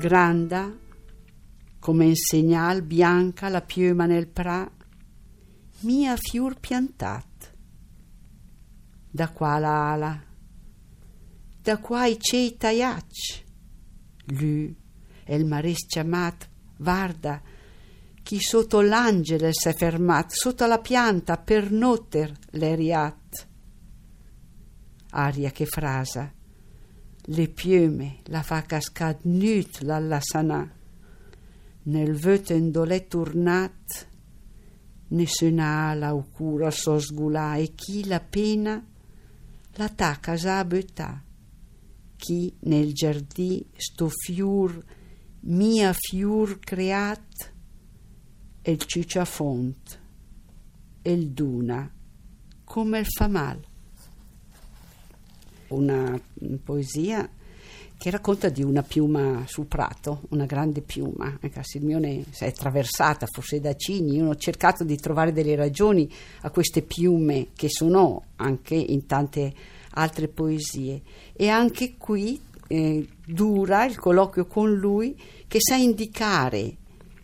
granda come in segnal bianca la piuma nel pra mia fiur piantat da qua la ala da qua i cei taiac lui e il maris chiamat varda chi sotto l'angelo s'è fermat sotto la pianta per noter l'eriat aria che frasa le piume la fa cascad nut la sana nel vöten dolè turnat nessuna ala o cura so sgulà. E chi la pena la ta casa bötà chi nel giardì sto fiur mia fiur creat e il ciuciafont e il duna. Come il famal una poesia che racconta di una piuma sul prato, una grande piuma. Ecco, Silmione si è attraversata forse da cigni. Io ho cercato di trovare delle ragioni a queste piume che sono anche in tante altre poesie. E anche qui eh, dura il colloquio con lui che sa indicare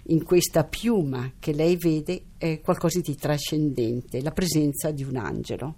in questa piuma che lei vede eh, qualcosa di trascendente, la presenza di un angelo.